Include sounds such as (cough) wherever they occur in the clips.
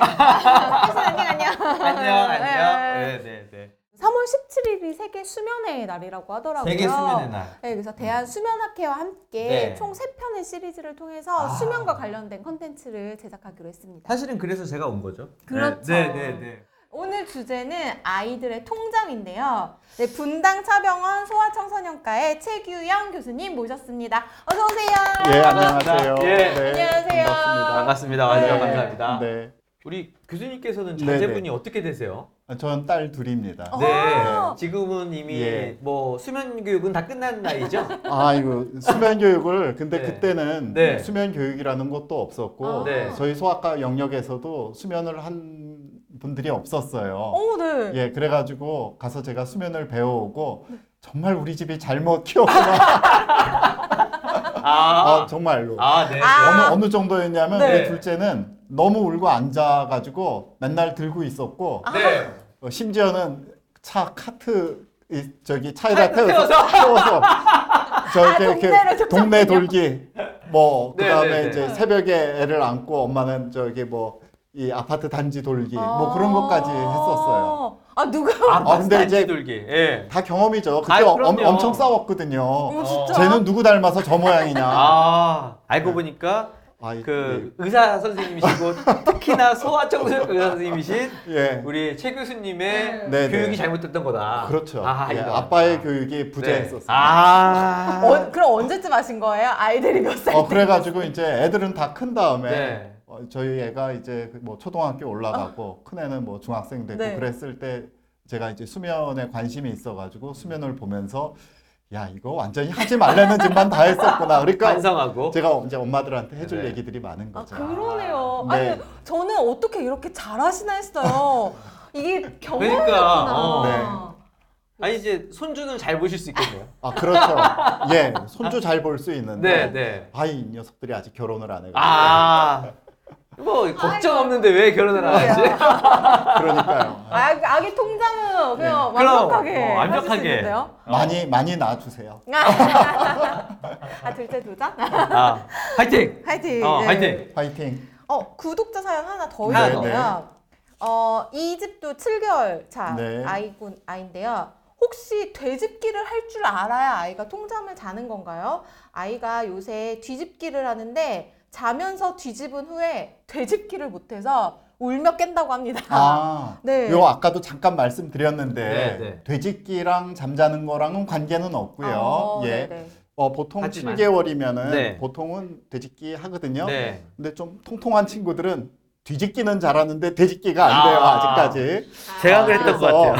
네. 선생님 안녕. 안녕, 안녕. 네. 네, 네, 네. 3월 17일이 세계 수면의 날이라고 하더라고요. 세계 수면의 날. 네, 그래서 대한 수면학회와 함께 네. 총 3편의 시리즈를 통해서 아. 수면과 관련된 컨텐츠를 제작하기로 했습니다. 사실은 그래서 제가 온 거죠. 그렇죠. 네, 네, 네. 오늘 주제는 아이들의 통잠인데요. 네, 분당 차병원 소아청소년과의 최규영 교수님 모셨습니다. 어서 오세요. 예 안녕하세요. 예. 네, 안녕하세요. 반갑습니다. 반갑습니다. 와주셔서 네. 감사합니다. 네, 우리 교수님께서는 네, 자제분이 네. 어떻게 되세요? 전딸 둘입니다. 어. 네. 아. 지금은 이미 예. 뭐 수면 교육은 다 끝난 나이죠? (laughs) 아 이거 수면 교육을 근데 네. 그때는 네. 수면 교육이라는 것도 없었고 아. 네. 저희 소아과 영역에서도 수면을 한 분들이 없었어요. 오, 네. 예, 그래가지고 가서 제가 수면을 배워오고 정말 우리 집이 잘못 키웠구나. (laughs) 아, 아, 정말로. 아, 네. 아. 어느, 어느 정도였냐면 네. 우리 둘째는 너무 울고 앉아가지고 맨날 들고 있었고 네. 어, 심지어는 차 카트 이, 저기 차에다 태워서 태워서 (laughs) 저렇게 아, 동네를 이렇게 동네 돌기 뭐 네, 그다음에 네, 네. 이제 새벽에 애를 안고 엄마는 저기 뭐 이 아파트 단지 돌기 뭐 아. 그런 것까지 했었어요. 아, 누가? 아, 아, 근데 이제- 돌기. 예. 다 경험이죠. 그때 아유, 엄, 그럼요. 엄청 싸웠거든요. 어, 진짜? 쟤는 누구 닮아서 저 모양이냐. 아, 알고 보니까 아, 그 의사 선생님이시고 특히나 소아청소년 의사 선생님이신 예. 우리 최 교수님의 네, 교육이 네. 잘못됐던 거다. 그렇죠. 아, 예, 이거. 아빠의 교육이 부재했었어요. 네. 아. 어, 그럼 언제쯤 하신 거예요? 아이들이 몇 살? 어 그래가지고 이제 애들은 다 큰 다음에 네. 어, 저희 애가 이제 그뭐 초등학교 올라가고 큰 애는 뭐 중학생 되고 네. 그랬을 때 제가 이제 수면에 관심이 있어가지고 수면을 보면서 야 이거 완전히 하지 말라는 짓만 다 했었구나. 그러니까 반성하고. 제가 이제 엄마들한테 해줄 네. 얘기들이 많은 아, 거죠. 그러네요. 네. 아니, 저는 어떻게 이렇게 잘하시나 했어요. 이게 그러니까, 경험이었구나. 어. 아니 이제 손주는 잘 보실 수 있겠네요. 아 그렇죠. 예 손주 잘 볼 수 있는데 네, 네. 아이 이 녀석들이 아직 결혼을 안 해가지고 아. 뭐 걱정 없는데 왜 결혼을 안 하지? 그러니까요. 아, 아기 통장은 그냥 네. 완벽하게. 어, 완벽하게. 하실 수 있는데요? 많이 많이 낳아주세요. (laughs) 아, 둘째 도전? 아, 화이팅! 화이팅. 어, 네. 화이팅! 파이팅. 어, 구독자 사연 하나 더 하나 더. 있는데요. 어, 이 집도 7개월 차 네. 아이군 아인데요. 혹시 되짚기를 할 줄 알아야 아이가 통잠을 자는 건가요? 아이가 요새 뒤집기를 하는데 자면서 뒤집은 후에 되짚기를 못해서 울며 깬다고 합니다. 아, (laughs) 네. 요 아까도 잠깐 말씀드렸는데 네, 네. 돼지끼랑 잠자는 거랑은 관계는 없고요. 어, 예, 네네. 어, 보통 하지만. 7개월이면은 네. 보통은 돼지끼 하거든요. 네. 근데 좀 통통한 친구들은 뒤집기는 잘하는데 돼지끼가 안 돼요 아. 아직까지. 제가 아, 그랬던 것 같아요.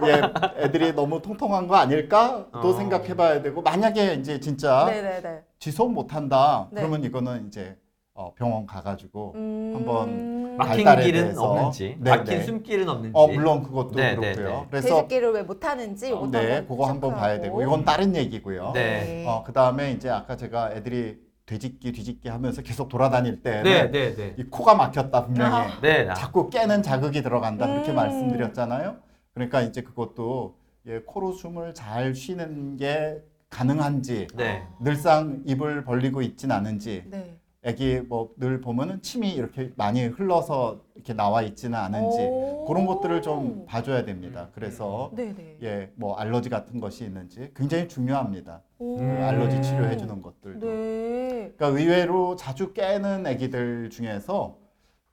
(laughs) 예, 애들이 너무 통통한 거 아닐까 또 어. 생각해봐야 되고 만약에 이제 진짜 네네네. 지속 못한다 네. 그러면 이거는 이제 어, 병원 가가지고 음... 한번 막힌 발달에 길은 대해서. 없는지, 네, 막힌 네. 숨길은 없는지. 어 물론 그것도 네, 네, 그렇고요. 네. 그래서 돼지끼를 왜 못하는지 이것도 네, 한번 그거 한번 봐야. 되고 이건 다른 얘기고요. 네. 어, 그다음에 이제 아까 제가 애들이 뒤집기 뒤집기 하면서 계속 돌아다닐 때는 네, 네, 네. 이 코가 막혔다 분명히 아. 네, 나. 자꾸 깨는 자극이 들어간다 그렇게 음. 말씀드렸잖아요. 그러니까 이제 그것도 예, 코로 숨을 잘 쉬는 게 가능한지 네. 늘상 입을 벌리고 있진 않은지 네. 애기 뭐 늘 보면은 침이 이렇게 많이 흘러서 이렇게 나와 있지는 않은지 오. 그런 것들을 좀 봐줘야 됩니다. 그래서 네네. 예, 뭐 알러지 같은 것이 있는지 굉장히 중요합니다. 오. 그 알러지 치료해 주는 것들도. 네. 그러니까 의외로 자주 깨는 아기들 중에서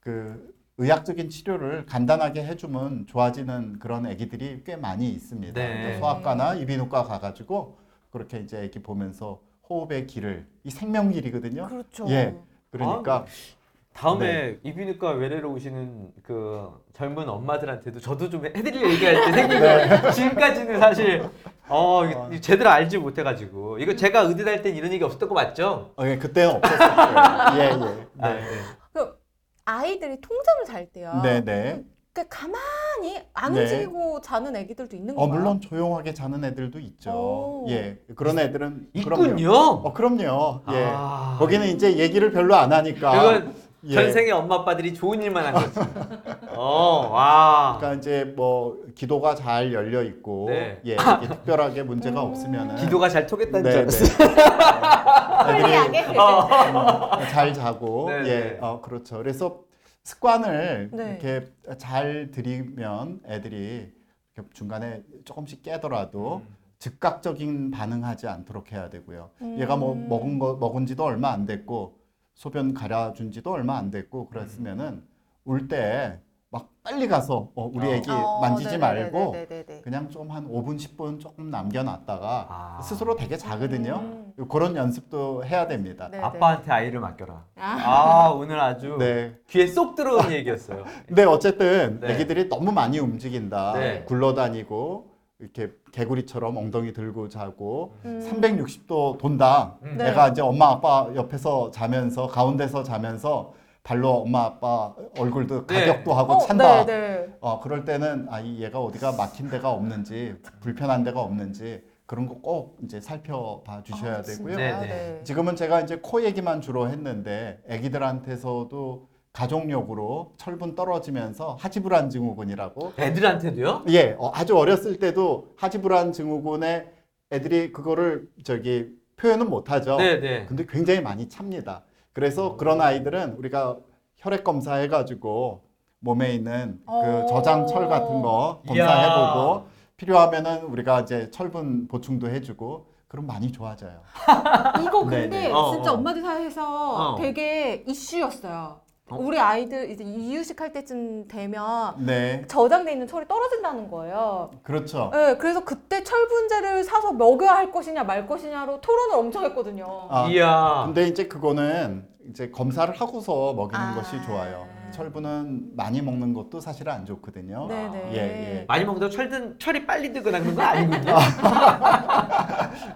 그 의학적인 치료를 간단하게 해주면 좋아지는 그런 아기들이 꽤 많이 있습니다. 네. 그러니까 소아과나 이비인후과 가가지고 그렇게 이제 아기 보면서 호흡의 길을 이 생명길이거든요. 그렇죠. 예. 그러니까 다음에 이비인후과 외래로 오시는 그 젊은 엄마들한테도 저도 좀 해드릴 얘기할 때 생긴 거 (laughs) 지금까지는 사실 어 어. 제대로 알지 못해가지고 이거 제가 의대할 땐 이런 얘기 없었던 거 맞죠? 어, 예, 그때는 없었을 거예요. 예, 예. 아, 네. 네. 그 아이들이 통잠을 잘 때요. 네 네. 그러니까 가만히 안 네. 움직이고 자는 애기들도 있는 어 건가요? 물론 조용하게 자는 애들도 있죠. 오. 예, 그런 애들은 그럼요. 있군요. 어 그럼요. 예. 아. 거기는 이제 얘기를 별로 안 하니까. 이건 예. 전생의 엄마 아빠들이 좋은 일만 한 거지. (laughs) 어, 와. 그러니까 이제 뭐 기도가 잘 열려 있고 네. 예, 이게 특별하게 문제가 없으면은 기도가 잘 통했다는 줄 네. 네. (laughs) 애들이 편리하게. 잘 자고 네, 예, 네. 어 그렇죠. 그래서 습관을 네. 이렇게 잘 들이면 애들이 이렇게 중간에 조금씩 깨더라도 음. 즉각적인 반응하지 않도록 해야 되고요. 음. 얘가 뭐 먹은 거 먹은 지도 얼마 안 됐고 소변 갈아준지도 얼마 안 됐고 음. 그랬으면은 울때막 빨리 가서 어, 우리 어. 애기 어, 만지지 네네네네네네. 말고 그냥 좀 한 5분 10분 조금 남겨놨다가 아. 스스로 되게 자거든요. 음. 그런 연습도 해야 됩니다. 네, 네. 아빠한테 아이를 맡겨라. 아. 아, 오늘 아주 네. 귀에 쏙 들어온 얘기였어요. 근데 어쨌든 네. 애기들이 너무 많이 움직인다. 네. 굴러다니고 이렇게 개구리처럼 엉덩이 들고 자고 음. 360도 돈다. 음. 네. 애가 이제 엄마 아빠 옆에서 자면서 가운데서 자면서 발로 엄마 아빠 얼굴도 네. 가격도 하고 어, 찬다. 네, 네. 어 그럴 때는 아 이 얘가 어디가 막힌 데가 없는지 불편한 데가 없는지 그런 거 꼭 이제 살펴봐 주셔야 아, 되고요. 네, 네. 네. 지금은 제가 이제 코 얘기만 주로 했는데 아기들한테서도 가족력으로 철분 떨어지면서 하지불안 증후군이라고 애들한테도요? 예 어, 아주 어렸을 때도 하지불안 증후군에 애들이 그거를 저기 표현은 못하죠. 네, 네. 근데 굉장히 많이 찹니다. 그래서 그런 아이들은 우리가 혈액 검사 해가지고 몸에 있는 어. 그 저장철 같은 거 검사해보고 필요하면은 우리가 이제 철분 보충도 해주고 그럼 많이 좋아져요. (laughs) 이거 네, 근데 네. 어, 진짜 어. 엄마들 사이에서 어. 되게 이슈였어요. 어? 우리 아이들 이제 이유식 할 때쯤 되면 네, 저장돼 있는 철이 떨어진다는 거예요. 그렇죠. 네, 그래서 그때 철분제를 사서 먹여야 할 것이냐 말 것이냐로 토론을 엄청 했거든요. 아, 이야. 근데 이제 그거는 이제 검사를 하고서 먹이는 아. 것이 좋아요. 철분은 많이 먹는 것도 사실 안 좋거든요. 네네. 예, 예. 많이 먹는다고 철든, 철이 빨리 들거나 그런 건 아니군요.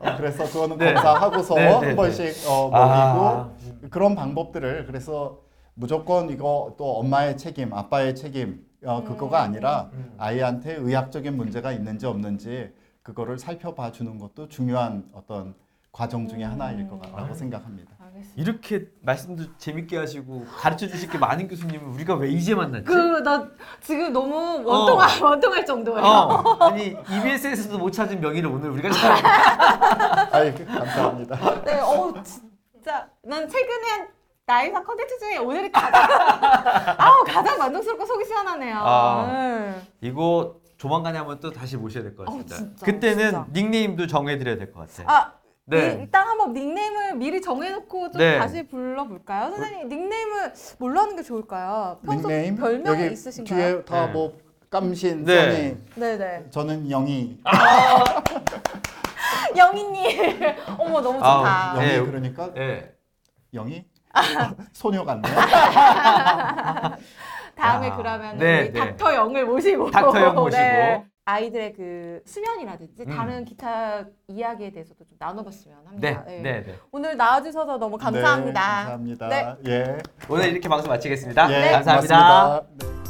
어, 그래서 그거는 네. 검사하고서 네, 네, 한 네. 번씩 어, 먹이고 아. 그런 방법들을 그래서 무조건 이거 또 엄마의 책임, 아빠의 책임 어, 그거가 음. 아니라 음. 아이한테 의학적인 문제가 있는지 없는지 그거를 살펴봐 주는 것도 중요한 어떤 과정 중에 하나일 것 음. 같다고 생각합니다. 알겠습니다. 이렇게 말씀도 재밌게 하시고 가르쳐 주실 게 많은 교수님을 우리가 왜 이제 만났지? 그 나 지금 너무 원통할 원통할 정도예요. 어, (laughs) 아니 EBS에서도 못 찾은 명의를 오늘 우리가 찾 아이 감사합니다. 네, 어 진짜 난 최근에 한 나이사 컨텐츠 중에 오늘이 가장 (laughs) 아우 가장 만족스럽고 속이 시원하네요. 아. 네. 이거 조만간에 한번 또 다시 모셔야 될것 어, 같습니다. 진짜, 그때는 진짜. 닉네임도 정해드려야 될 것 같아요. 아 네. 이- 일단 한번 닉네임을 미리 정해놓고 좀 네. 다시 불러볼까요? 선생님 닉네임을 뭘로 하는 게 좋을까요? 평소 닉네임 별명 여기 있으신가요? 뒤에 다 네. 뭐 깜신, 네. 써니 네네. 저는 영희. (laughs) 영희님, (laughs) 어머 너무 좋다. 영희 네. 그러니까 네. 영희? (laughs) 소녀 같네요. (laughs) 다음에 야. 그러면 네, 우리 네. 닥터 영을 모시고 닥터 영 (laughs) 모시고. 네. 아이들의 그 수면이라든지 음. 다른 기타 이야기에 대해서도 좀 나눠봤으면 네. 합니다. 네. 네. 네. 오늘 나와주셔서 너무 감사합니다. 네, 감사합니다. 네. 예. 오늘 이렇게 방송 마치겠습니다. 예, 감사합니다. 고맙습니다. 네.